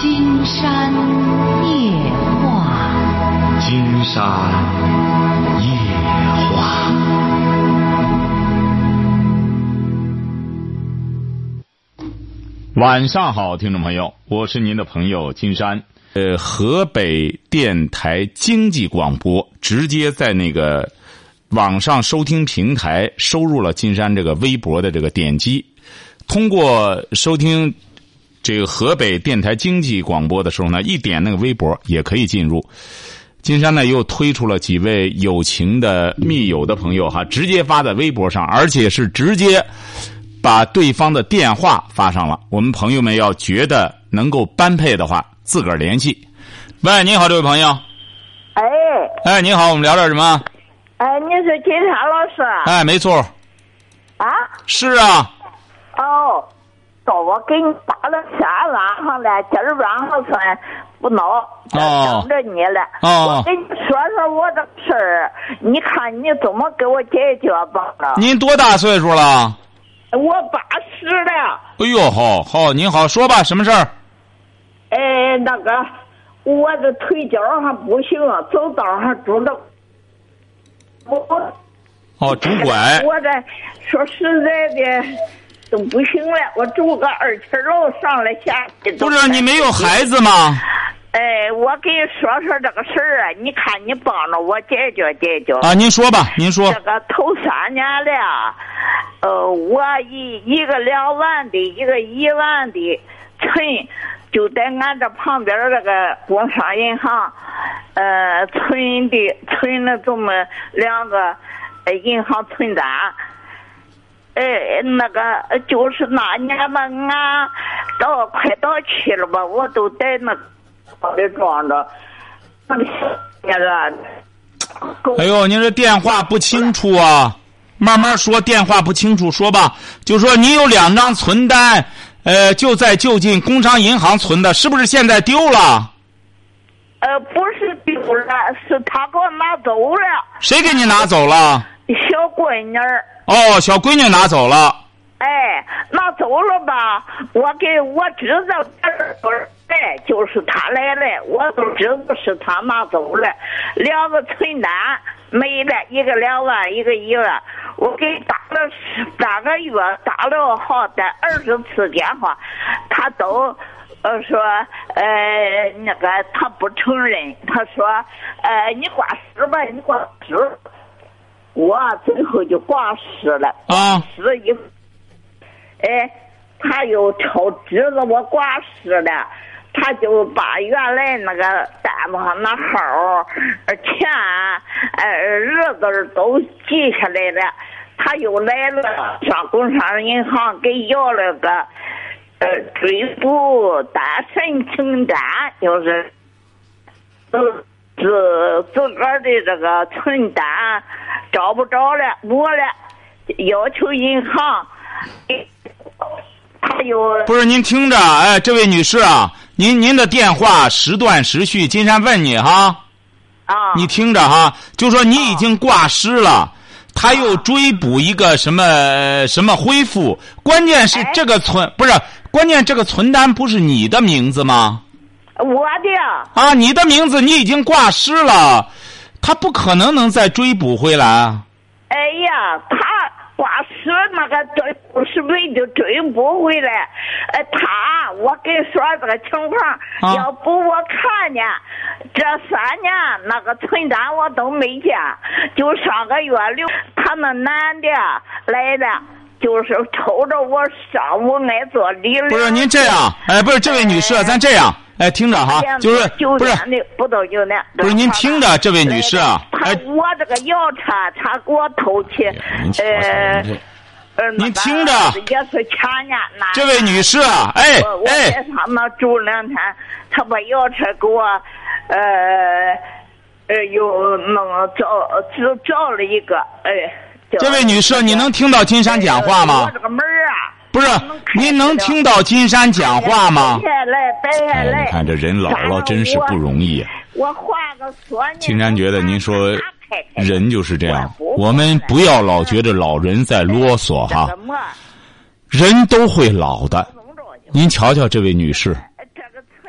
金山夜话，金山夜话。晚上好，听众朋友，我是您的朋友金山。呃，河北电台经济广播直接在那个网上收听平台收入了金山这个微博的这个点击，通过收听这个河北电台经济广播的时候呢，一点那个微博也可以进入。金山呢又推出了几位友情的密友的朋友哈，直接发在微博上，而且是直接把对方的电话发上了。我们朋友们要觉得能够般配的话，自个儿联系。喂，你好，这位朋友。哎哎，你好，我们聊点什么？哎，你是金山老师啊？哎，没错，啊？是啊。哦，到我给你打了下晚上了，今儿晚上算不孬，哦等着你了。哦我跟你说说我的事儿，你看你怎么给我解决吧了？您多大岁数了？我八十了，哎呦，好好，您好，说吧，什么事儿？哎，那个我的腿脚还不行，走道还拄着。我哦，拄拐。我这说实在的都不行了，我住个二七楼，上来下去不是你没有孩子吗？哎，我给你说说这个事儿啊，你看你帮着我解决解决。啊，您说吧，您说这。个头三年了，呃，我一一个两万的，一个一万的存，就在俺这旁边这个工商银行，呃，存的存了这么两个呃银行存单。哎，那个呃就是那年嘛，俺到快到期了吧，我都在那包里装着，那个那个。哎呦，您这电话不清楚啊，慢慢说，电话不清楚，说吧。就说你有两张存单，呃，就在就近工商银行存的，是不是现在丢了？呃，不是丢了，是他给我拿走了。谁给你拿走了？小闺女儿，哦，小闺女拿走了。哎，拿走了吧？我给我知道这儿来，就是他来了，我都知道是他拿走了。两个存单没了，一个两万，一个一万。我给打了十半个月，打了好歹二十次电话，他都。呃，说，呃，那个他不承认，他说，呃，你挂失吧，你挂失。我最后就挂失了，啊。失一，哎，他又抽知道我挂失了，他就把原来那个单子上那号儿、呃钱、呃日子都记下来了。他又来了，上工商银行给要了个呃追捕单身清单，就是自自自个儿的这个存单找不着了，没了，要求银行给他又不是您听着，哎，这位女士啊，您您的电话时断时续，金山问你哈，啊，你听着哈，就说你已经挂失了。他又追捕一个什么呃什么恢复，关键是这个存不是关键，这个存单不是你的名字吗？我的啊，你的名字你已经挂失了，他不可能能再追捕回来啊。哎呀，他光说那个追不是为就追不回来。呃，他我跟你说这个情况，啊要不我看见这三年那个存单我都没见，就上个月六，他那男的来了。就是瞅着我上午挨做理了，不是您这样，哎，不是这位女士，咱这样，哎，听着哈，就是不是不到九点，不是您听着，这位女士啊，哎，我这个摇车，他给我偷去，呃，呃，您听着也是前年那。这位女士啊，哎我我在哎，他那住两天，他把摇车给我，呃，呃，又弄找只找了一个，哎。这位女士，你能听到金山讲话吗我吗这？个门儿啊，不是，您能听到金山讲话吗哎，你看这人老了真是不容易啊。我换个锁呢。金山觉得您说人就是这样，我我们不要老觉得老人在啰嗦哈人都会老的。您瞧瞧这位女士，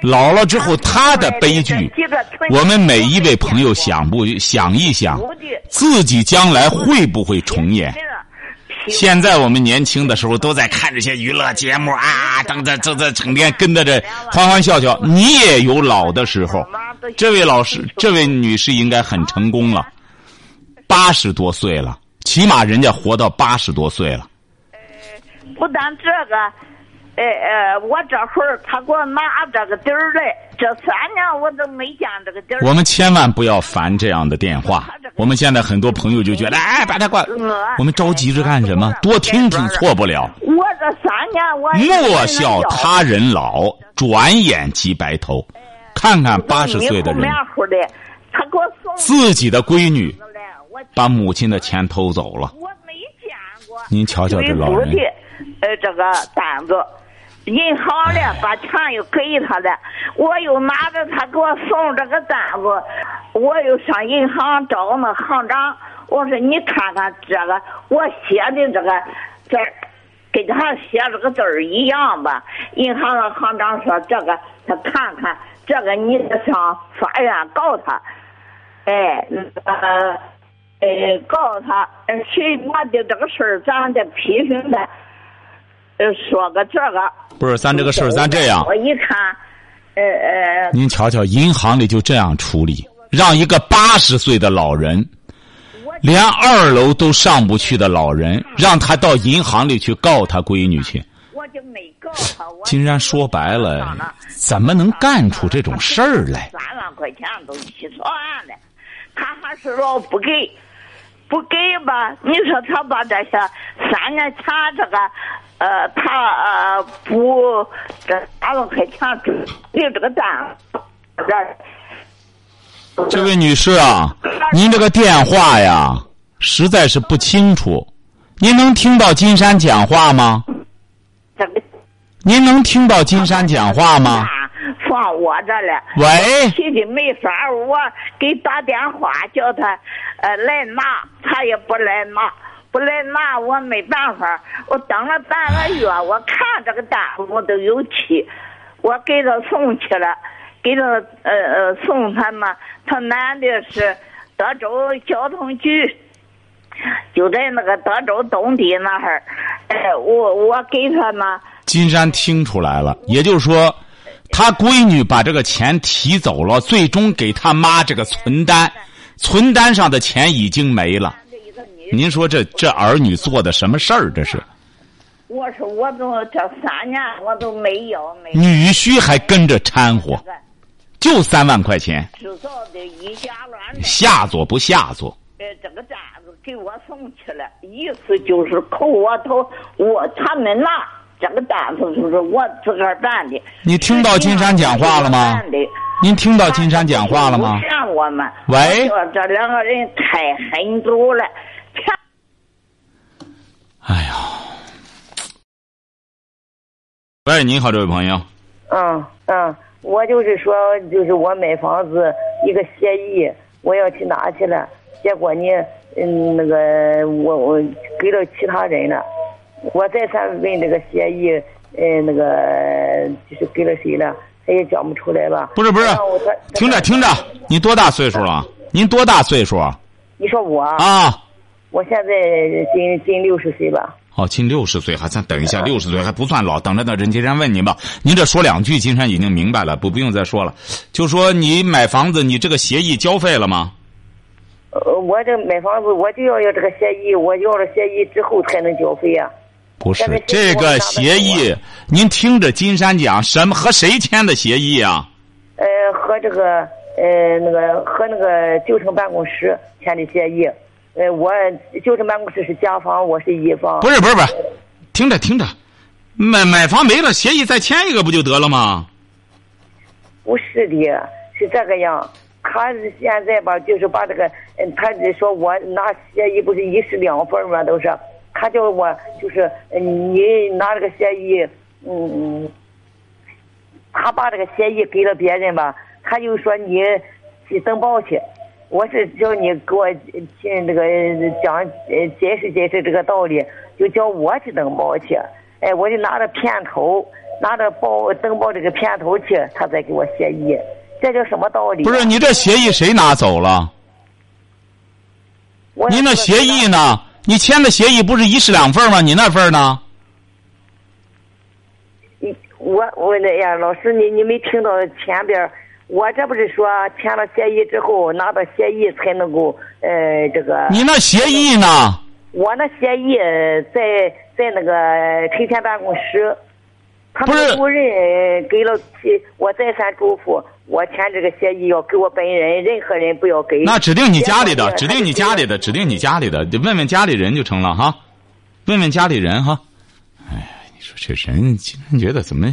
老了之后她的悲剧，我们每一位朋友想不想一想，自己将来会不会重演？现在我们年轻的时候都在看这些娱乐节目啊，等等这这成天跟着这 欢欢笑笑。你也有老的时候。这位老师，这位女士应该很成功了，八十多岁了，起码人家活到八十多岁了。呃，不但这个，呃呃，我这会儿他给我拿这个底儿来，这三年我都没见这个底儿。我们千万不要烦这样的电话。我们现在很多朋友就觉得，哎，把他挂。我们着急着干什么？多听听错不了。我这三年我。莫笑他人老，转眼即白头。看看八十岁的人，自己的闺女把母亲的钱偷走了。我没见过。您瞧瞧这老人。呃，这个单子，银行的把钱又给他了，我又拿着他给我送这个单子，我又上银行找那行长，我说你看看这个我写的这个字儿，跟他写这个字儿一样吧？银行的行长说这个他看看。这个你得上法院告他，哎，呃，呃，告他，呃谁拿的这个事儿，咱得批评他，呃，说个这个。不是，咱这个事儿，咱这样。我一看，呃呃。您瞧瞧，银行里就这样处理，让一个八十岁的老人，连二楼都上不去的老人，让他到银行里去告他闺女去。我就没告他。竟然说白了。怎么能干出这种事儿来？三万块钱都起诉案了，他还是说不给，不给吧？你说他把这些三年前这个，呃，他呃不这三万块钱给这个单，这这位女士啊，您这个电话呀，实在是不清楚，您能听到金山讲话吗？这个。您能听到金山讲话吗？放我这了。喂。气的没法我给打电话叫他，呃，来拿，他也不来拿，不来拿，我没办法。我等了半个月，我看这个单我都有气，我给他送去了，给他呃呃送他嘛。他男的是德州交通局，就在那个德州东地那儿。哎，我我给他嘛。金山听出来了，也就是说，他闺女把这个钱提走了，最终给他妈这个存单，存单上的钱已经没了。您说这这儿女做的什么事儿？这是？我说我都这三年我都没有没。女婿还跟着掺和，就三万块钱。制造的一家乱。下作不下作？呃，这个单子给我送去了，意思就是扣我头，我他们拿。这个单子就是我自个儿办的。你听到金山讲话了吗？您听到金山讲话了吗？骗我们。喂。这两个人太狠毒了，骗。哎呀。喂，你好，这位朋友。嗯嗯，我就是说，就是我买房子一个协议，我要去拿去了，结果呢，嗯，那个我我给了其他人了。我再三问这个协议，呃，那个就是给了谁了，他也讲不出来吧？不是不是，听着听着，你多大岁数了？您多大岁数？你说我啊？我现在近近六十岁吧。哦，近六十岁，还咱等一下，六十岁还不算老。等着等，任金山问您吧。您这说两句，金山已经明白了，不不用再说了。就说你买房子，你这个协议交费了吗？呃，我这买房子，我就要要这个协议，我要了协议之后才能交费呀。不是这个协议，您听着金山讲什么？和谁签的协议啊？呃，和这个呃那个和那个旧城办公室签的协议。呃，我就是办公室是甲方，我是乙方。不是不是不是，听着听着，买买房没了，协议再签一个不就得了吗？不是的，是这个样。他现在吧，就是把这个，嗯，他说我拿协议不是一式两份吗？都是。他叫我就是，你拿这个协议，嗯，他把这个协议给了别人吧，他就说你去登报去。我是叫你给我进这个讲，呃，解释解释这个道理，就叫我去登报去。哎，我就拿着片头，拿着报登报这个片头去，他再给我协议，这叫什么道理？不是你这协议谁拿走了？我您那协议呢？你签的协议不是一式两份吗？你那份呢？你我我那呀，老师，你你没听到前边？我这不是说签了协议之后，拿到协议才能够呃这个。你那协议呢？我那协议在在那个拆迁办公室，他不是们主任给了，我再三嘱咐，我签这个协议要给我本人，任何人不要给。那指定你家里的，指定你家里的，指定你家里的，得问问家里人就成了哈，问问家里人哈。哎呀，你说这人经常觉得怎么？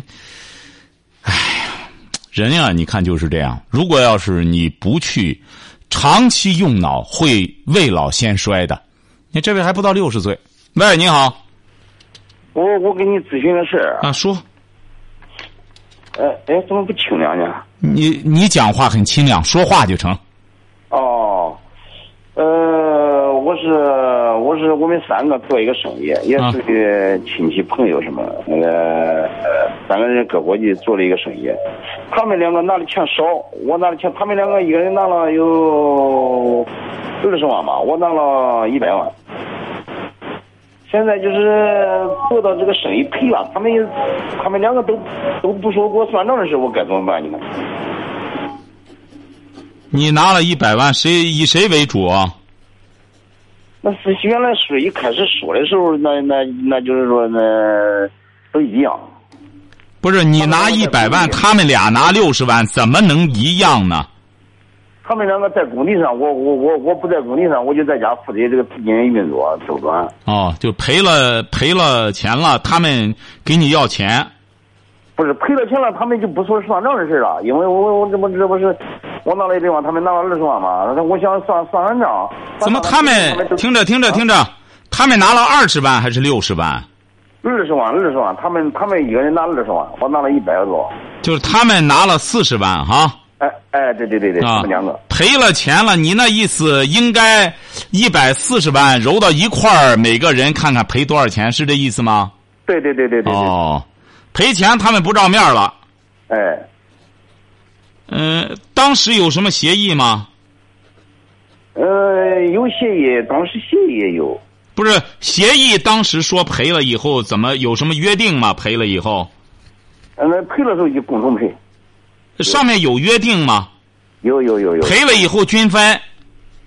人呀，你看就是这样。如果要是你不去长期用脑，会未老先衰的。你这位还不到六十岁，喂，你好我我给你咨询个事儿，啊，说哎，哎，怎么不清亮呢？你你讲话很清亮，说话就成。哦，呃，我是我是我们三个做一个生意，也啊属于亲戚朋友什么，那个呃三个人各伙去做了一个生意，他们两个拿的钱少，我拿的钱，他们两个一个人拿了有二十万吧，我拿了一百万。现在就是做到这个生意赔了，他们也他们两个都都不说给我算账的事，我该怎么办？你们？你拿了一百万，谁以谁为主啊？那是原来是一开始说的时候，那那那就是说那都一样。不是你拿一百万，他们俩拿六十万，怎么能一样呢？他们两个在工地上，我我我我不在工地上，我就在家负责这个资金运作周转。哦，就赔了赔了钱了，他们给你要钱。不是赔了钱了，他们就不说算账的事了，因为我我这不这不是我拿了一百万，他们拿了二十万嘛，那我想算算算账。怎么他们听着听着听着，他们拿了二十万还是六十万？二十万二十万，他们他们一个人拿二十万，我拿了一百多。就是他们拿了四十万哈哎哎，对对对对，他啊们两个。，赔了钱了。你那意思应该一百四十万揉到一块儿，每个人看看赔多少钱，是这意思吗？对对对对对对。哦，赔钱他们不照面了。哎，嗯、当时有什么协议吗？呃，有协议，当时协议也有。不是协议，当时说赔了以后怎么有什么约定吗？赔了以后，呃，那赔了时候就共同赔，上面有约定吗？有有有有。赔了以后均分，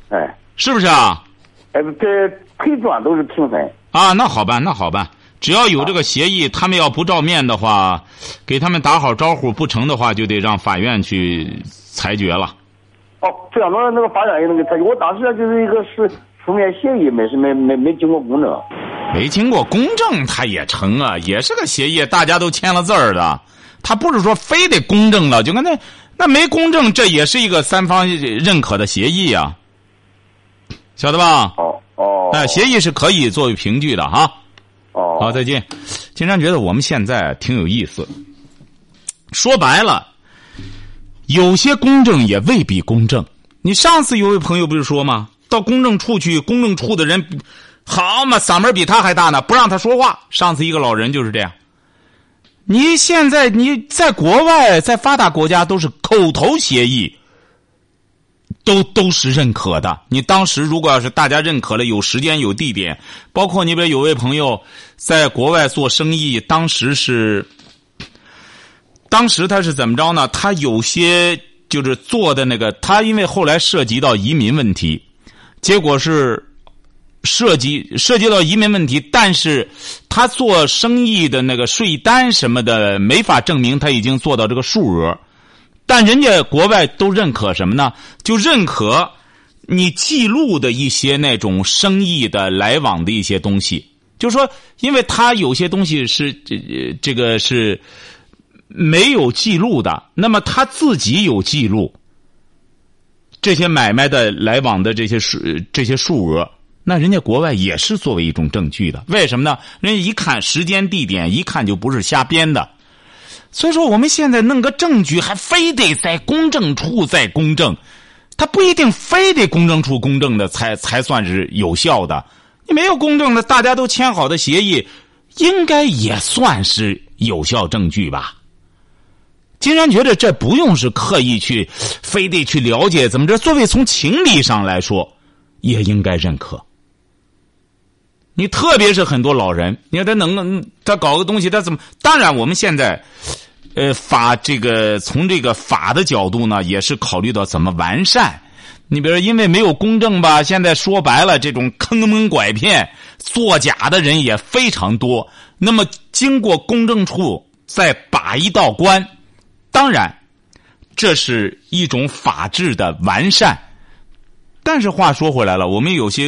哎，是不是啊？哎，这赔赚都是平分。啊，那好办，那好办。只要有这个协议，他们要不照面的话，给他们打好招呼，不成的话就得让法院去裁决了。哦，这样的那个法院也能给裁决。我当时就是一个是书面协议，没是没没没经过公证。没经过公证，他也成啊，也是个协议，大家都签了字儿的。他不是说非得公证了，就跟那那没公证，这也是一个三方认可的协议啊，晓得吧？哦哦。哎，协议是可以作为凭据的哈。好，再见。经常觉得我们现在挺有意思。说白了，有些公证也未必公正。你上次有位朋友不是说吗？到公证处去，公证处的人好嘛，嗓门比他还大呢，不让他说话。上次一个老人就是这样。你现在你在国外，在发达国家都是口头协议，都都是认可的。你当时如果要是大家认可了，有时间有地点，包括你比如有位朋友在国外做生意，当时是，当时他是怎么着呢？他有些就是做的那个，他因为后来涉及到移民问题，结果是涉及涉及到移民问题，但是他做生意的那个税单什么的没法证明他已经做到这个数额。但人家国外都认可什么呢？就认可你记录的一些那种生意的来往的一些东西。就说，因为他有些东西是这这个是没有记录的，那么他自己有记录这些买卖的来往的这些数这些数额，那人家国外也是作为一种证据的。为什么呢？人家一看时间地点，一看就不是瞎编的。所以说，我们现在弄个证据，还非得在公证处再公证，他不一定非得公证处公证的才才算是有效的。你没有公证的，大家都签好的协议，应该也算是有效证据吧。金山觉得这不用是刻意去，非得去了解怎么着。作为从情理上来说，也应该认可。你特别是很多老人，你看他能他搞个东西，他怎么？当然，我们现在，呃，法这个从这个法的角度呢，也是考虑到怎么完善。你比如说，因为没有公证吧，现在说白了，这种坑蒙拐骗、作假的人也非常多。那么，经过公证处再把一道关。当然，这是一种法治的完善。但是话说回来了，我们有些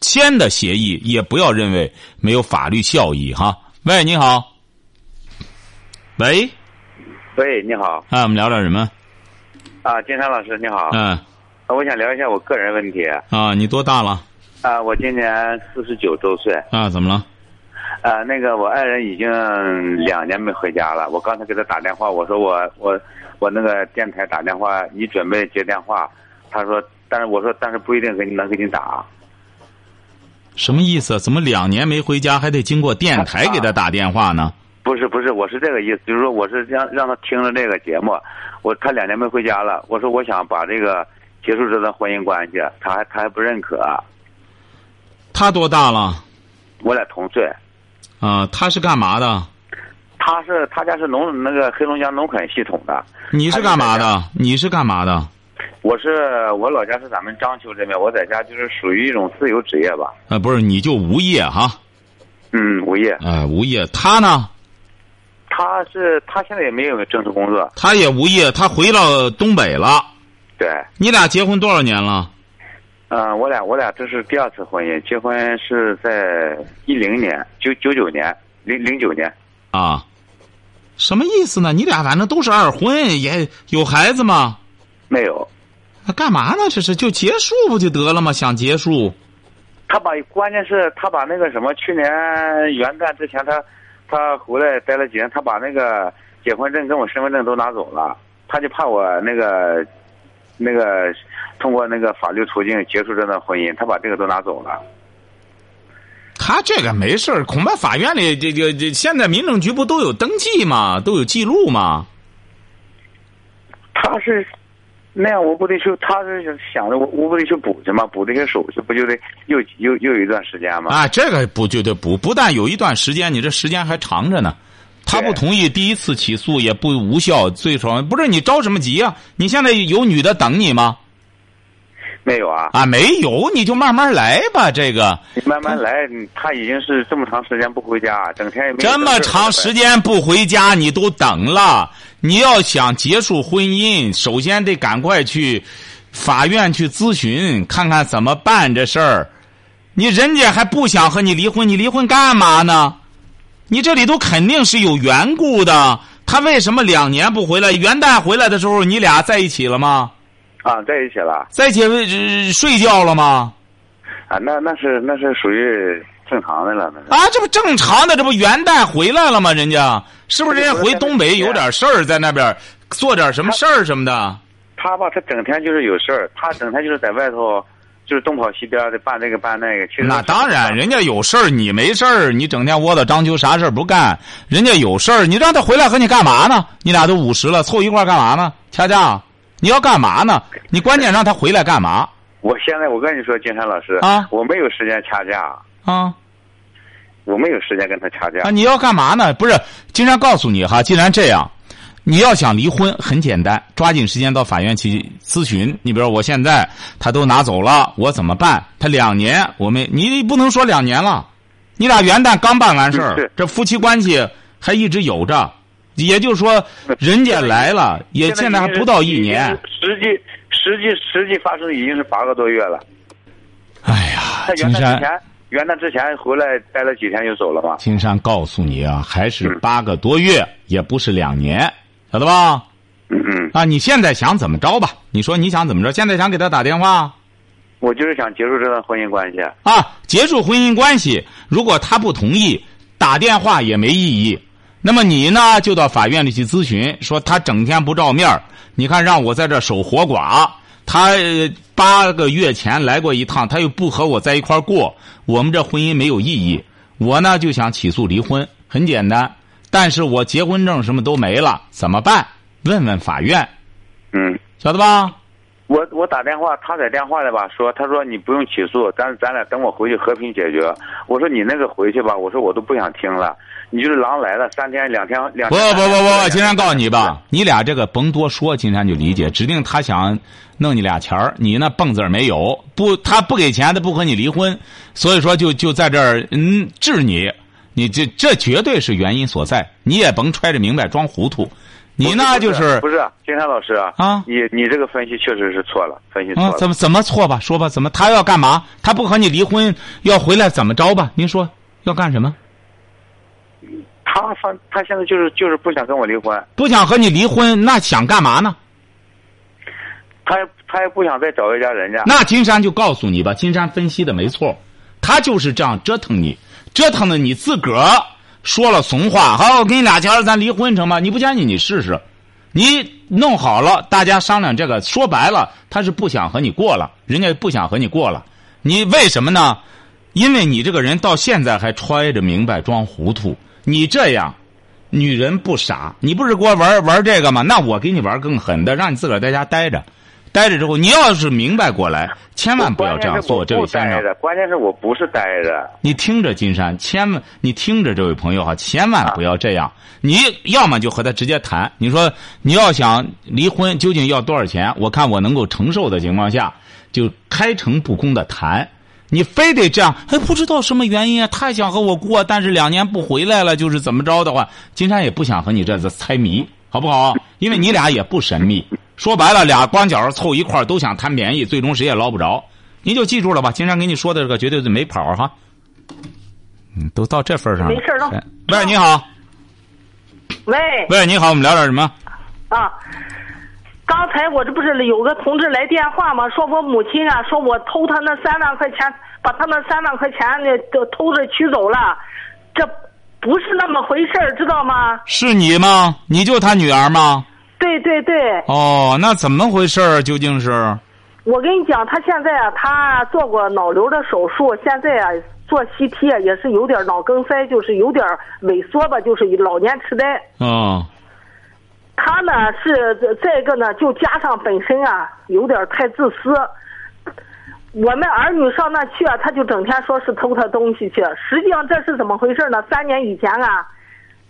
签的协议，也不要认为没有法律效益哈。喂，你好。喂。喂，你好。啊，我们聊点什么？啊，金山老师，你好。嗯。我想聊一下我个人问题。啊，你多大了？啊，我今年四十九周岁。啊，怎么了？啊，那个我爱人已经两年没回家了。我刚才给他打电话，我说我我我那个电台打电话，你准备接电话？他说，但是我说，但是不一定给你能给你打。什么意思？怎么两年没回家，还得经过电台给他打电话呢？不是不是，我是这个意思，就是说我是让让他听了这个节目，我他两年没回家了，我说我想把这个结束这段婚姻关系，他还他还不认可。他多大了？我俩同岁。啊，他是干嘛的？他是他家是农那个黑龙江农垦系统的。你是干嘛的？你是干嘛的？我是我老家是咱们章丘这边，我在家就是属于一种自由职业吧。啊，不是，你就无业哈。嗯，无业。哎，无业。他呢？他是他现在也没有正式工作。他也无业，他回到东北了。对。你俩结婚多少年了？嗯，我俩我俩这是第二次婚姻，结婚是在一零年，九九九年，零零九年。啊，什么意思呢？你俩反正都是二婚，也有孩子吗？没有。那干嘛呢？这是就结束不就得了吗？想结束？他把关键是他把那个什么，去年元旦之前，他他回来待了几天，他把那个结婚证跟我身份证都拿走了，他就怕我那个。那个通过那个法律途径结束这段婚姻，他把这个都拿走了。他这个没事恐怕法院里这个这现在民政局不都有登记吗？都有记录吗？他是那样，我不得去，他是想着我我不得去补去吗？补这些手续不就得又又又有一段时间吗？啊，这个不就得补？不但有一段时间，你这时间还长着呢。他不同意第一次起诉也不无效，最少不是你着什么急啊？你现在有女的等你吗？没有啊。啊，没有，你就慢慢来吧。这个你慢慢来，他已经是这么长时间不回家，整天也没这么长时间不回家，你都等了。你要想结束婚姻，首先得赶快去法院去咨询，看看怎么办这事儿。你人家还不想和你离婚，你离婚干嘛呢？你这里头肯定是有缘故的，他为什么两年不回来？元旦回来的时候，你俩在一起了吗？啊，在一起了。在一起睡觉了吗？啊，那那是那是属于正常的了。啊，这不正常的，这不元旦回来了吗？人家是不是人家回东北有点事儿，在那边做点什么事儿什么的？他吧，他整天就是有事儿，他整天就是在外头。就是东跑西颠的办这个办那个，其实那当然，人家有事儿，你没事儿，你整天窝到章丘，啥事儿不干。人家有事儿，你让他回来和你干嘛呢？你俩都五十了，凑一块干嘛呢？掐架？你要干嘛呢？你关键让他回来干嘛？我现在我跟你说，金山老师啊，我没有时间掐架啊，我没有时间跟他掐架啊。你要干嘛呢？不是，金山告诉你哈，既然这样。你要想离婚很简单，抓紧时间到法院去咨询。你比如我现在他都拿走了，我怎么办？他两年，我们你不能说两年了，你俩元旦刚办完事儿，这夫妻关系还一直有着，也就是说，人家来了也现在还不到一年。实际实际实际发生已经是八个多月了。哎呀，金山，元旦之前回来待了几天就走了吗？金山告诉你啊，还是八个多月，也不是两年。晓得吧？嗯嗯。啊，你现在想怎么着吧？你说你想怎么着？现在想给他打电话？我就是想结束这段婚姻关系。啊，结束婚姻关系，如果他不同意，打电话也没意义。那么你呢，就到法院里去咨询，说他整天不照面你看让我在这守活寡。他八个月前来过一趟，他又不和我在一块过，我们这婚姻没有意义。我呢就想起诉离婚，很简单。但是我结婚证什么都没了，怎么办？问问法院，嗯，晓得吧？我我打电话，他在电话里吧说，他说你不用起诉，但是咱俩等我回去和平解决。我说你那个回去吧，我说我都不想听了，你就是狼来了，三天两天两不天。不不不，金山告诉你吧，你俩这个甭多说，金山就理解，指定他想弄你俩钱儿，你那蹦字儿没有，不，他不给钱，他不和你离婚，所以说就就在这儿嗯治你，你这这绝对是原因所在，你也甭揣着明白装糊涂，你呢不就是不是金山老师啊啊你你这个分析确实是错了，分析错了。，啊怎么怎么错吧？说吧，怎么他要干嘛？他不和你离婚，要回来怎么着吧？您说要干什么？他反他现在就是就是不想跟我离婚，不想和你离婚，那想干嘛呢？他也他也不想再找一家人家。那金山就告诉你吧，金山分析的没错，他就是这样折腾你，折腾的你自个儿说了怂话。好，我给你俩钱儿，咱离婚成吗？你不相信，你试试。你弄好了，大家商量这个。说白了，他是不想和你过了，人家不想和你过了。你为什么呢？因为你这个人到现在还揣着明白装糊涂。你这样，女人不傻，你不是给我玩玩这个吗？那我给你玩更狠的，让你自个儿在家待着。待着之后，你要是明白过来，千万不要这样做，这位先生。关键是我不是待着。你听着，金山，千万你听着，这位朋友哈，千万不要这样。你要么就和他直接谈，你说你要想离婚，究竟要多少钱？我看我能够承受的情况下，就开诚布公的谈。你非得这样，还，不知道什么原因啊？他想和我过，但是两年不回来了，就是怎么着的话，金山也不想和你这次猜谜，好不好？因为你俩也不神秘。说白了，俩光脚凑一块儿都想贪便宜，最终谁也捞不着。您就记住了吧，金山给你说的这个绝对是没跑哈。嗯，都到这份上了。没事了哎喂，你好，喂，喂，你好，我们聊点什么？啊，刚才我这不是有个同志来电话吗？说我母亲啊，说我偷他那三万块钱，把他那三万块钱呢都偷着取走了，这不是那么回事儿，知道吗？是你吗？你就他女儿吗？对对对，哦，那怎么回事儿？究竟是？我跟你讲，他现在啊，他做过脑瘤的手术，现在啊做 CT 啊也是有点脑梗塞，就是有点萎缩吧，就是老年痴呆。哦，他呢是再一个呢，就加上本身啊有点太自私。我们儿女上那去啊，他就整天说是偷他东西去，实际上这是怎么回事呢？三年以前啊，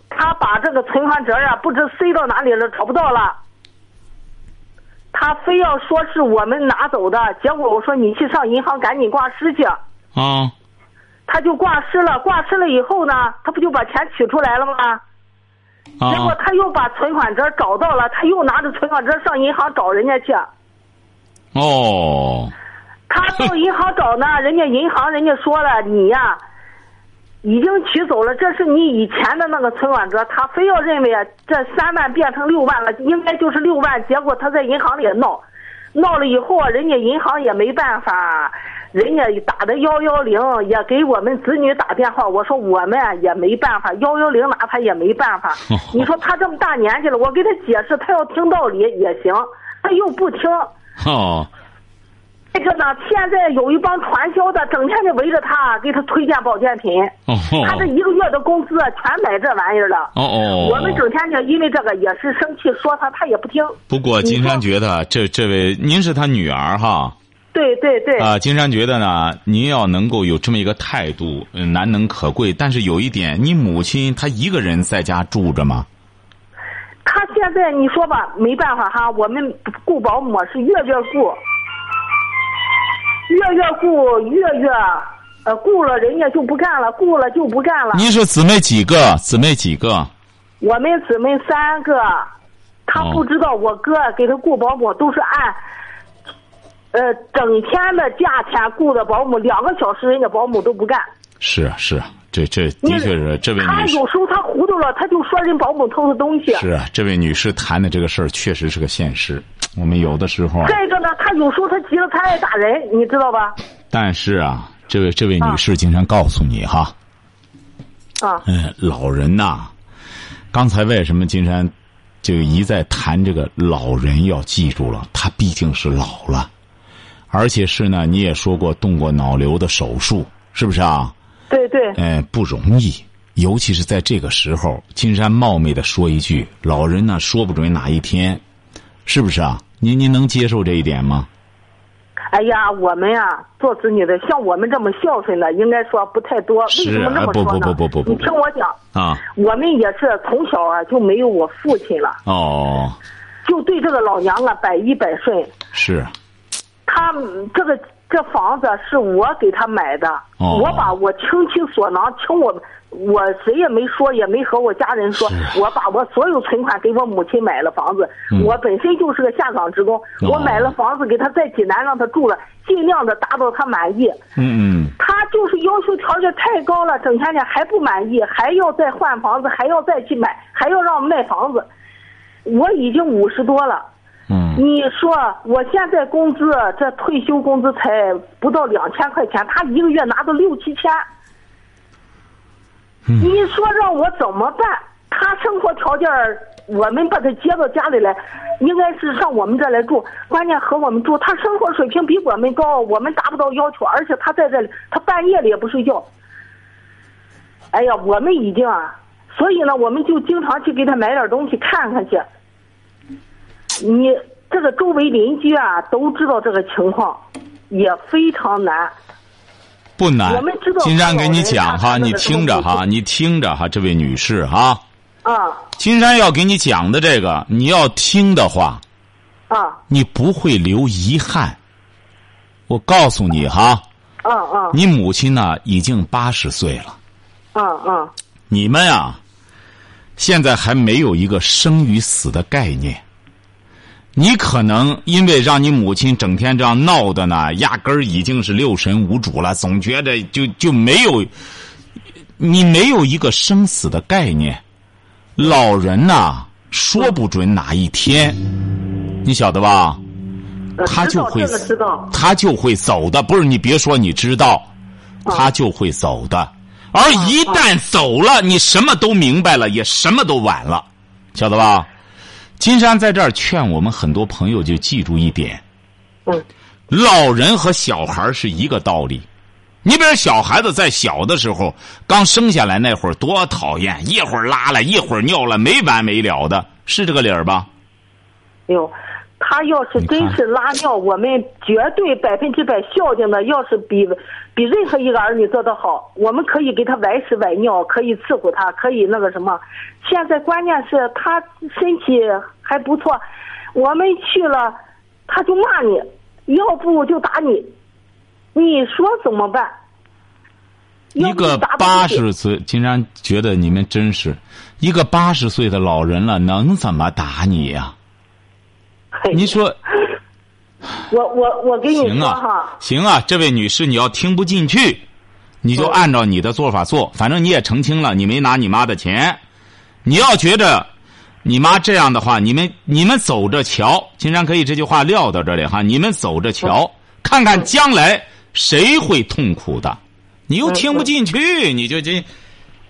他把这个存款折啊不知塞到哪里了，找不到了。他非要说是我们拿走的，结果我说你去上银行赶紧挂失去，啊，他就挂失了。挂失了以后呢，他不就把钱取出来了吗？结果啊，他又把存款折找到了，他又拿着存款折上银行找人家去。哦，他到银行找呢，人家银行人家说了，你呀、已经取走了，这是你以前的那个存款折，他非要认为啊这三万变成六万了，应该就是六万，结果他在银行里闹，闹了以后啊，人家银行也没办法，人家打的幺幺零也给我们子女打电话，我说我们啊也没办法，幺幺零拿他也没办法，你说他这么大年纪了，我给他解释，他要听道理也行，他又不听。哦，这个呢，现在有一帮传销的，整天就围着他，给他推荐保健品。哦，他这一个月的工资啊全买这玩意儿了。哦哦，我们整天就因为这个也是生气，说他他也不听。不过金山觉得这这位您是他女儿哈对对对，啊，金山觉得呢，您要能够有这么一个态度，嗯难能可贵。但是有一点，你母亲她一个人在家住着吗？她现在你说吧，没办法哈，我们雇保姆是月月雇，月月雇，月月呃雇了人家就不干了，雇了就不干了。您是姊妹几个？姊妹几个？我们姊妹三个，他哦不知道我哥给他雇保姆都是按，呃，整天的价钱雇的保姆，两个小时人家保姆都不干。是啊是啊，这这的确是这位他女士有时候她糊涂了，她就说人保姆偷的东西。是啊，这位女士谈的这个事儿确实是个现实。我们有的时候啊，再一个呢，她有时候她急了，她爱打人，你知道吧？但是啊，这位这位女士经常告诉你哈，啊，嗯，老人呐、刚才为什么金山就一再谈这个老人要记住了，他毕竟是老了，而且是呢，你也说过动过脑瘤的手术，是不是啊？对对，哎，不容易。尤其是在这个时候，金山冒昧的说一句：老人呢，说不准哪一天，是不是啊？您您能接受这一点吗？哎呀，我们呀，做子女的，像我们这么孝顺的，应该说不太多。为什么这么说呢？不不不不不你听我讲，啊，我们也是从小啊就没有我父亲了，哦，就对这个老娘啊百依百顺。是，他嗯这个这房子是我给他买的，哦我把我倾其所能，请我我谁也没说，也没和我家人说，我把我所有存款给我母亲买了房子。嗯我本身就是个下岗职工，我买了房子给他在济南让他住了，尽量的达到他满意。嗯嗯，他就是要求条件太高了，整天的还不满意，还要再换房子，还要再去买，还要让卖房子。我已经五十多了。嗯，你说我现在工资，这退休工资才不到两千块钱，他一个月拿到六七千。你说让我怎么办？他生活条件，我们把他接到家里来，应该是上我们这来住。关键和我们住，他生活水平比我们高，我们达不到要求，而且他在这里，他半夜里也不睡觉。哎呀，我们已经啊，所以呢，我们就经常去给他买点东西看看去。你这个周围邻居啊都知道这个情况，也非常难。不难我们知道。金山给你讲哈，你听着哈，你听着哈，这位女士哈，啊金山要给你讲的这个，你要听的话，啊你不会留遗憾。我告诉你哈，嗯嗯你母亲呢已经八十岁了，嗯嗯！你们呀，现在还没有一个生与死的概念。你可能因为让你母亲整天这样闹的呢，压根儿已经是六神无主了，总觉得就就没有，你没有一个生死的概念。老人呐，说不准哪一天，你晓得吧？呃他就会他就会走的。不是你别说你知道，啊他就会走的。而一旦走了，你什么都明白了，也什么都晚了，晓得吧？金山在这儿劝我们很多朋友就记住一点：嗯老人和小孩是一个道理。你比如小孩子在小的时候刚生下来那会儿多讨厌，一会儿拉了，一会儿尿了，没完没了的，是这个理儿吧？哎呦，他要是真是拉尿，我们绝对百分之百孝敬的，要是比比任何一个儿女做得好，我们可以给他崴屎崴尿，可以伺候他，可以那个什么。现在关键是他身体还不错，我们去了，他就骂你，要不就打你，你说怎么办？一个八十岁，竟然觉得你们真是一个八十岁的老人了，能怎么打你呀、嘿 你说我我我跟你行啊说哈，，行啊，这位女士，你要听不进去，你就嗯按照你的做法做。反正你也澄清了，你没拿你妈的钱。你要觉着你妈这样的话，你们你们走着瞧。金山可以这句话撂到这里哈，你们走着瞧，看看将来谁会痛苦的。你又听不进去，你就这。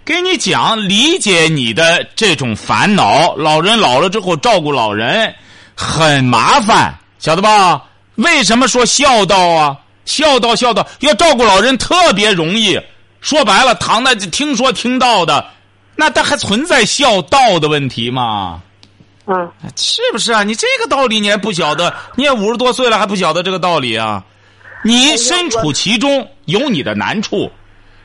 给你讲，理解你的这种烦恼。老人老了之后照顾老人很麻烦，晓得吧？为什么说孝道啊？孝道孝道，要照顾老人特别容易。说白了，唐代听说听到的，那他还存在孝道的问题吗？嗯，是不是啊？你这个道理你还不晓得？你也五十多岁了还不晓得这个道理啊？你身处其中有你的难处。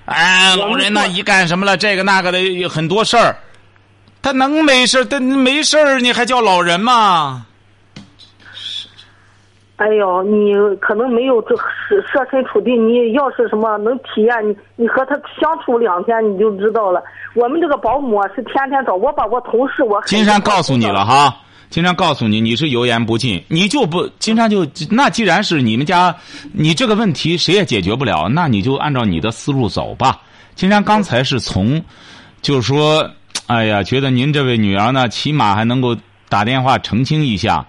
哎，老人呢，一干什么了，这个那个的有很多事儿，他能没事儿？他没事儿，你还叫老人吗？哎呦，你可能没有这设设身处地，你要是什么能体验，你你和他相处两天你就知道了。我们这个保姆啊是天天找，我把我同事我金山告诉你了哈，金山告诉你你是油盐不进，你就不金山就那既然是你们家，你这个问题谁也解决不了，那你就按照你的思路走吧。金山刚才是从，就是说，哎呀，觉得您这位女儿呢，起码还能够打电话澄清一下，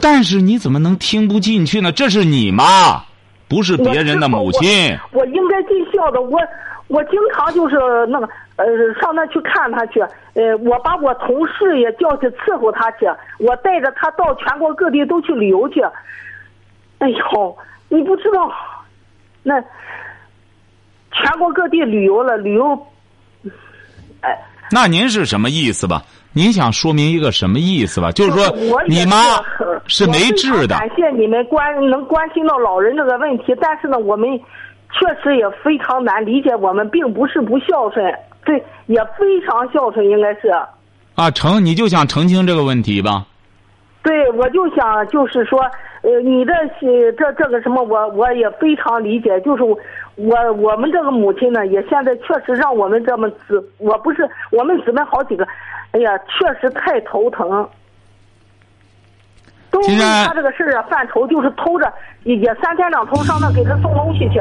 但是你怎么能听不进去呢？这是你妈，不是别人的母亲。我我应该尽孝的，我我经常就是那个呃上那去看他去，呃我把我同事也叫去伺候他去，我带着他到全国各地都去旅游去。哎呦，你不知道，那全国各地旅游了，旅游哎，那您是什么意思吧？您想说明一个什么意思吧？就是说你妈是是没治的感谢你们关能关心到老人这个问题，但是呢，我们确实也非常难理解，我们并不是不孝顺，对，也非常孝顺，应该是。啊，成你就想澄清这个问题吧？对，我就想就是说，呃，你的是这这个什么，我我也非常理解，就是我我们这个母亲呢，也现在确实让我们这么姊，我不是我们姊妹好几个，哎呀，确实太头疼。都为金山他这个事儿啊犯愁，就是偷着也也三天两头上那给他送东西去，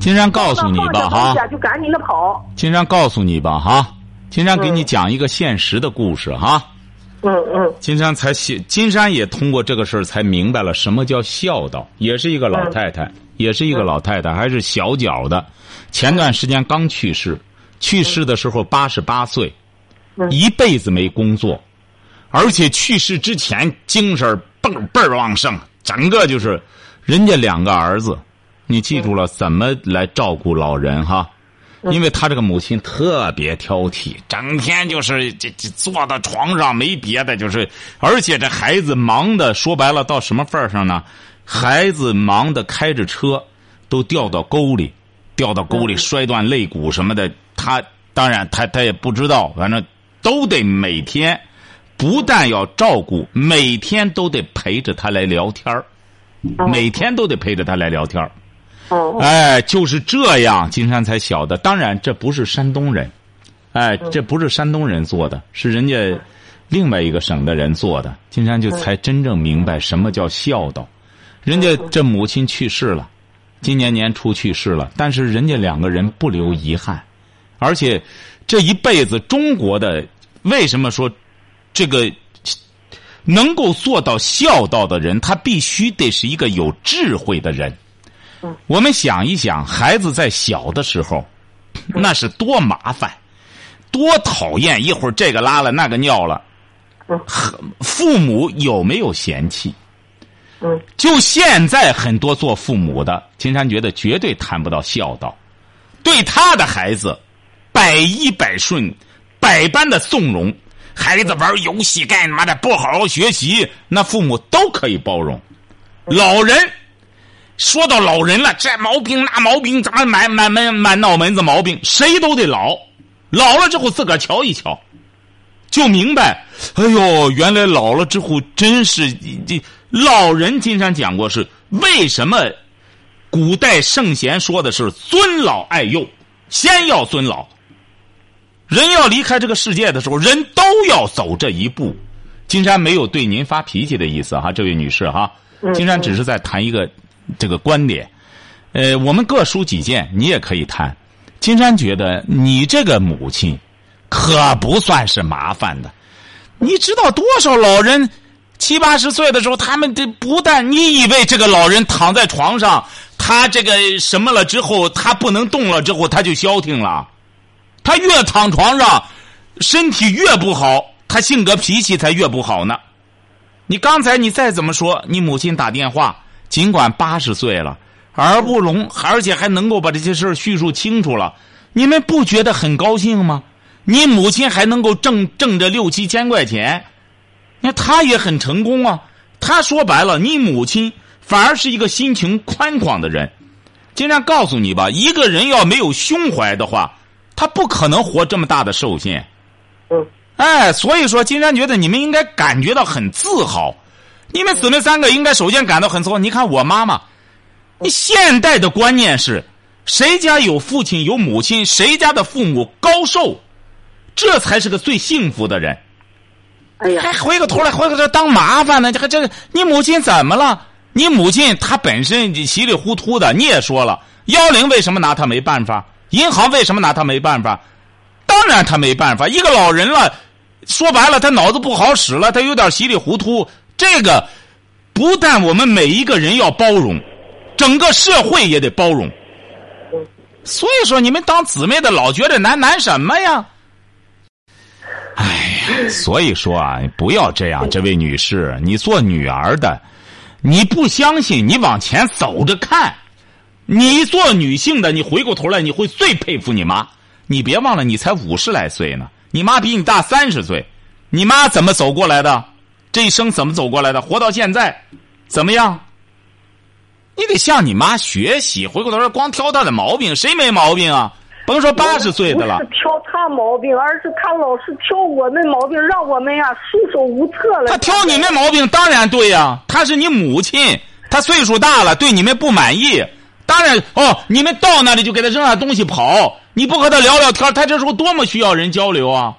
金山告诉你吧，哈就赶紧的跑。金山告诉你吧，哈，金山给你讲一个现实的故事，哈。嗯嗯金山才写，金山也通过这个事儿才明白了什么叫孝道，也是一个老太太，也是一个老太太，还是小脚的，前段时间刚去世，去世的时候八十八岁，一辈子没工作，而且去世之前精神倍儿倍儿旺盛，整个就是，人家两个儿子，你记住了怎么来照顾老人哈。因为他这个母亲特别挑剔，整天就是这这坐到床上没别的，就是而且这孩子忙的说白了到什么份儿上呢？孩子忙的开着车都掉到沟里，掉到沟里摔断肋骨什么的。他当然他他也不知道，反正都得每天不但要照顾，每天都得陪着他来聊天儿每天都得陪着他来聊天儿哦哎，就是这样，金山才晓得。当然，这不是山东人，哎，这不是山东人做的，是人家另外一个省的人做的。金山就才真正明白什么叫孝道。人家这母亲去世了，今年年初去世了，但是人家两个人不留遗憾，而且这一辈子中国的为什么说这个能够做到孝道的人，他必须得是一个有智慧的人。我们想一想，孩子在小的时候，那是多麻烦，多讨厌！一会儿这个拉了，那个尿了，呵父母有没有嫌弃？嗯，就现在很多做父母的，金山觉得绝对谈不到孝道，对他的孩子百依百顺，百般的纵容。孩子玩游戏干嘛的，不好好学习，那父母都可以包容。老人。说到老人了，这毛病那毛病，怎么满满满满脑门子毛病？谁都得老，老了之后自个儿瞧一瞧，就明白。哎呦，原来老了之后真是这老人。金山讲过是为什么？古代圣贤说的是尊老爱幼，先要尊老。人要离开这个世界的时候，人都要走这一步。金山没有对您发脾气的意思哈，这位女士哈。金山只是在谈一个。这个观点，呃，我们各抒己见，你也可以谈。金山觉得你这个母亲可不算是麻烦的。你知道多少老人七八十岁的时候，他们这不但你以为这个老人躺在床上，他这个什么了之后，他不能动了之后，他就消停了。他越躺床上，身体越不好，他性格脾气才越不好呢。你刚才你再怎么说，你母亲打电话。尽管八十岁了，耳不聋，而且还能够把这些事叙述清楚了，你们不觉得很高兴吗？你母亲还能够挣挣着六七千块钱，那他也很成功啊。他说白了，你母亲反而是一个心情宽广的人。经常告诉你吧，一个人要没有胸怀的话，他不可能活这么大的寿限。嗯，哎，所以说，金山觉得你们应该感觉到很自豪。你们姊妹三个应该首先感到很自豪。你看我妈妈，你现代的观念是，谁家有父亲有母亲，谁家的父母高寿，这才是个最幸福的人。哎呀，还回过头来回过头当麻烦呢？这还这你母亲怎么了？你母亲她本身稀里糊涂的，你也说了，幺零为什么拿她没办法？银行为什么拿她没办法？当然她没办法。一个老人了，说白了，他脑子不好使了，他有点稀里糊涂。这个不但我们每一个人要包容，整个社会也得包容。所以说，你们当姊妹的老觉得难难什么呀？哎，所以说啊，不要这样，这位女士，你做女儿的，你不相信，你往前走着看。你做女性的，你回过头来，你会最佩服你妈。你别忘了，你才五十来岁呢，你妈比你大三十岁，你妈怎么走过来的？这一生怎么走过来的？活到现在，怎么样？你得向你妈学习。回过头来光挑她的毛病，谁没毛病啊？甭说八十岁的了不是，挑他毛病，而是他老是挑我们毛病，让我们呀束手无策了。他挑你们毛病，当然对呀、他是你母亲，他岁数大了，对你们不满意。当然哦，你们到那里就给他扔下东西跑，你不和他聊聊天，他这时候多么需要人交流啊！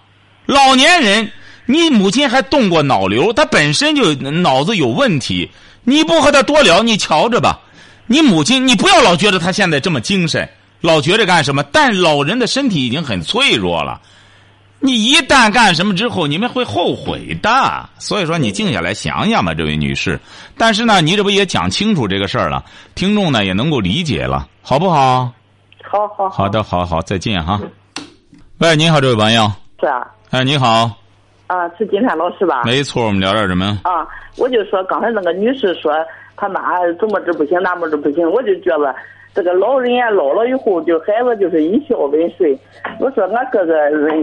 老年人，你母亲还动过脑瘤，他本身就脑子有问题，你不和他多聊，你瞧着吧。你母亲，你不要老觉得她现在这么精神，老觉着干什么？但老人的身体已经很脆弱了。你一旦干什么之后，你们会后悔的。所以说，你静下来想想吧，这位女士。但是呢，你这不也讲清楚这个事儿了？听众呢也能够理解了，好不好？好好好的，好好，再见哈。喂，你好，这位朋友。是啊哎，你好，啊，是金山老师吧？没错，我们聊点什么？啊，我就说刚才那个女士说她妈怎么这不行那么这不行，我就觉得这个老人呀老了以后，就孩子就是一孝为顺。我说俺哥哥，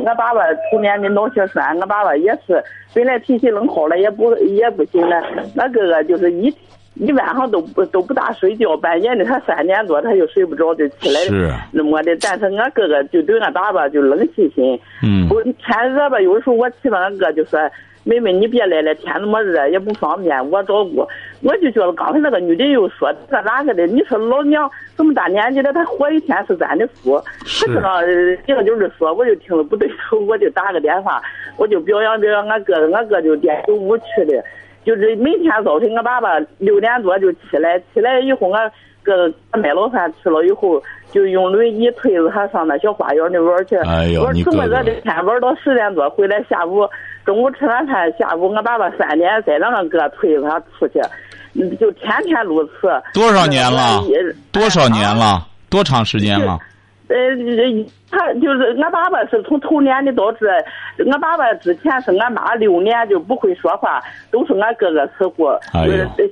俺爸爸童年的脑血栓，俺爸爸也是本来脾气能好了也不也不行了，俺哥哥就是一。一晚上都不都不大睡觉，半夜的他三点多他就睡不着，就起来是那么的。但是俺哥哥就对俺爸爸就冷细心，嗯我天热吧，有时候我气愤俺哥就说：“妹妹，你别来了，天那么热也不方便，我照顾。”我就觉得刚才那个女的又说这那个的？你说老娘这么大年纪了，她活一天是咱的福。是她这样硬就是说，我就听了不对头，我就打个电话，我就表扬表扬俺哥，俺哥就点头无趣的，就是每天早晨俺爸爸六点多就起来，起来以后俺哥哥买了饭吃了以后，就用轮椅推着他上那小花园里玩去。哎呦我你哥哥这么热的天玩到十点多回来，下午中午吃完饭，下午俺爸爸三点再让俺哥推着他出去，嗯就天天如此。多少年了？多少年？啊了？多长时间了？呃，他就是俺爸爸是从头年的导致，俺爸爸之前是俺妈六年就不会说话，都是俺哥哥伺候。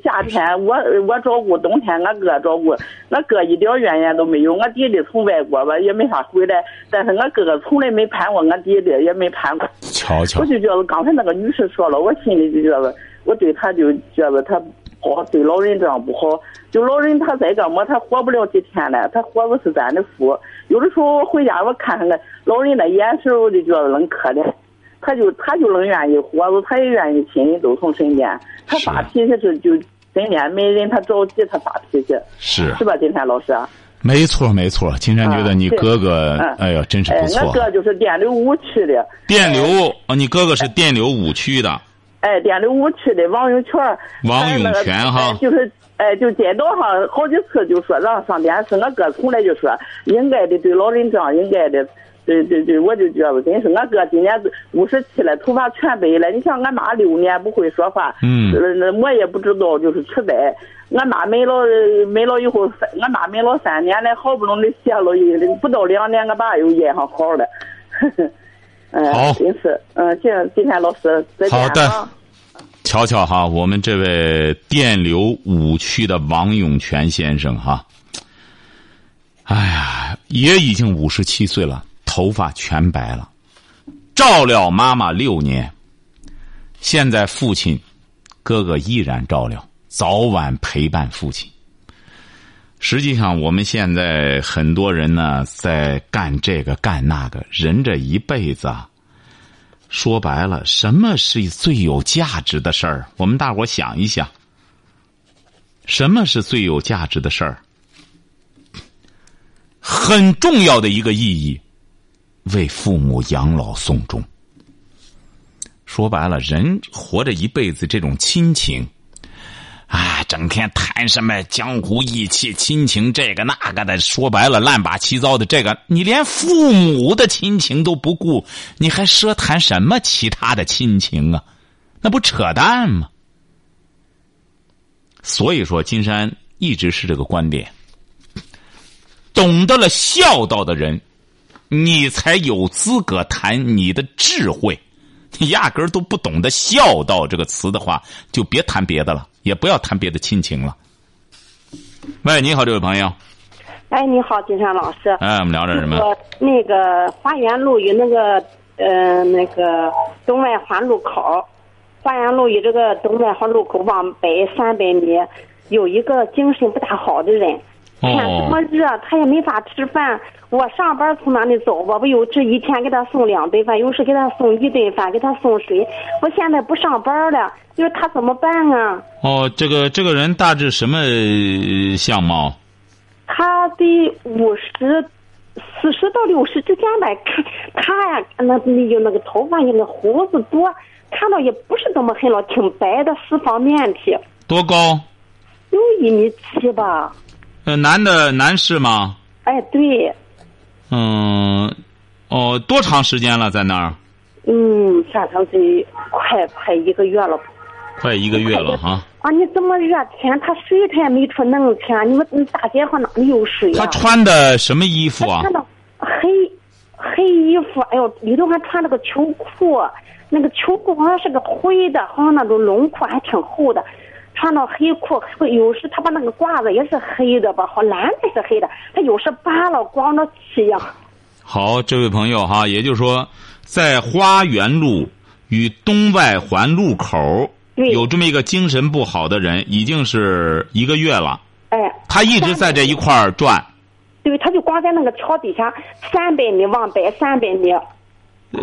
夏天我我照顾，冬天俺哥照顾，俺哥一点怨言都没有。俺弟弟从外国吧也没法回来，但是俺哥哥从来没攀过俺弟弟，也没攀过。瞧瞧我，就觉得刚才那个女士说了，我心里就觉得，我对她就觉得她不好，对老人这样不好。就老人他再干么，他活不了几天了，他活的是咱的福。有的时候我回家我看看那老人的眼神，我就觉得能可怜。他就他就能愿意活着，他也愿意亲人都从身边。他发脾气是就身边没人，他着急他发脾气，是是吧？金山老师啊？没错没错。金山觉得你哥哥嗯，哎呀，真是哎不，错俺。哥就是电流五区的。电流，哦你哥哥是电流五区的。哎，电流五区的王永全儿，王永全哈哎就是哎，就街道上好几次就说让上电视，我哥从来就说应该的，对老人这样应该的。对对对，我就觉得真是我哥今年五十七了，头发全白了。你像俺妈六年不会说话，嗯我也不知道，就是痴呆。俺妈没了没了以后，俺妈没了三年了，好不容易歇了一不到两年，俺爸又验上好了。哎，好。真是，嗯，今今天老师再见好的。啊瞧瞧哈，我们这位电流五区的王永全先生哈，哎呀，也已经五十七岁了，头发全白了，照料妈妈六年，现在父亲哥哥依然照料，早晚陪伴父亲。实际上，我们现在很多人呢，在干这个干那个，人这一辈子啊。说白了，什么是最有价值的事儿？我们大伙想一想，什么是最有价值的事儿？很重要的一个意义，为父母养老送终。说白了，人活着一辈子，这种亲情，整天谈什么江湖义气、亲情这个那个的，说白了乱八七糟的。这个你连父母的亲情都不顾，你还奢谈什么其他的亲情啊？那不扯淡吗？所以说，金山一直是这个观点：懂得了孝道的人，你才有资格谈你的智慧。你压根儿都不懂得“孝道”这个词的话，就别谈别的了，也不要谈别的亲情了。喂，你好，这位朋友。哎，你好，金山老师。哎，我们聊点什么？我那个花园路与那个呃那个东外环路口，花园路与这个东外环路口往北三百米，有一个精神不大好的人，天这么热，他也没法吃饭。我上班从哪里走，我不有这一天给他送两顿饭，有时给他送一顿饭，给他送水。我现在不上班了，你说他怎么办啊？哦，这个这个人大致什么呃相貌？他得五十、四十到六十之间吧。看 他呀，那有那个头发，有那胡子多，看到也不是怎么黑了，挺白的，四方面皮。多高？有一米七吧。呃，男的男士吗？哎，对。嗯，哦，多长时间了在那儿？嗯，反正得快快一个月了。快一个月了哈。啊，你这么热天，他水他也没处弄去啊！你说大街上哪里有水啊？他穿的什么衣服啊？穿的黑黑衣服，哎呦，里头还穿了个秋裤，那个秋裤好像是个灰的，好像那种绒裤还挺厚的。穿到黑裤，有时他把那个褂子也是黑的吧，好蓝的是黑的，他有时扒了光着漆呀。好，这位朋友哈，也就是说，在花园路与东外环路口有这么一个精神不好的人，已经是一个月了。哎，他一直在这一块儿转。对，他就光在那个桥底下，三百米往北，三百米。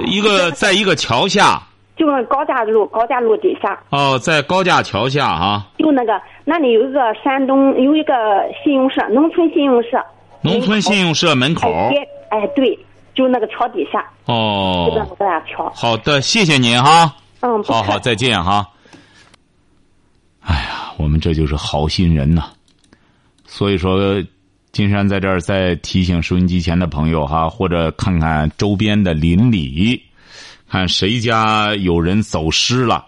一个在一个桥下。就那高架路，高架路底下。哦，在高架桥下啊。就那个，那里有一个山东有一个信用社，农村信用社。农村信用社门口。哎，对，就那个桥底下。哦。就那个高架桥。好的，谢谢您哈。嗯。好好，再见哈。哎呀，我们这就是好心人呐。所以说，金山在这儿再提醒收音机前的朋友哈，或者看看周边的邻里。看谁家有人走失了，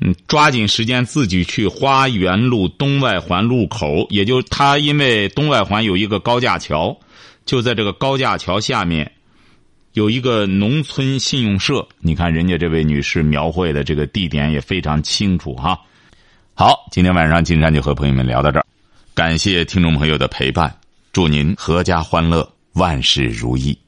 嗯，抓紧时间自己去花园路东外环路口，也就他因为东外环有一个高架桥，就在这个高架桥下面有一个农村信用社。你看人家这位女士描绘的这个地点也非常清楚哈。好，今天晚上金山就和朋友们聊到这儿，感谢听众朋友的陪伴，祝您阖家欢乐，万事如意。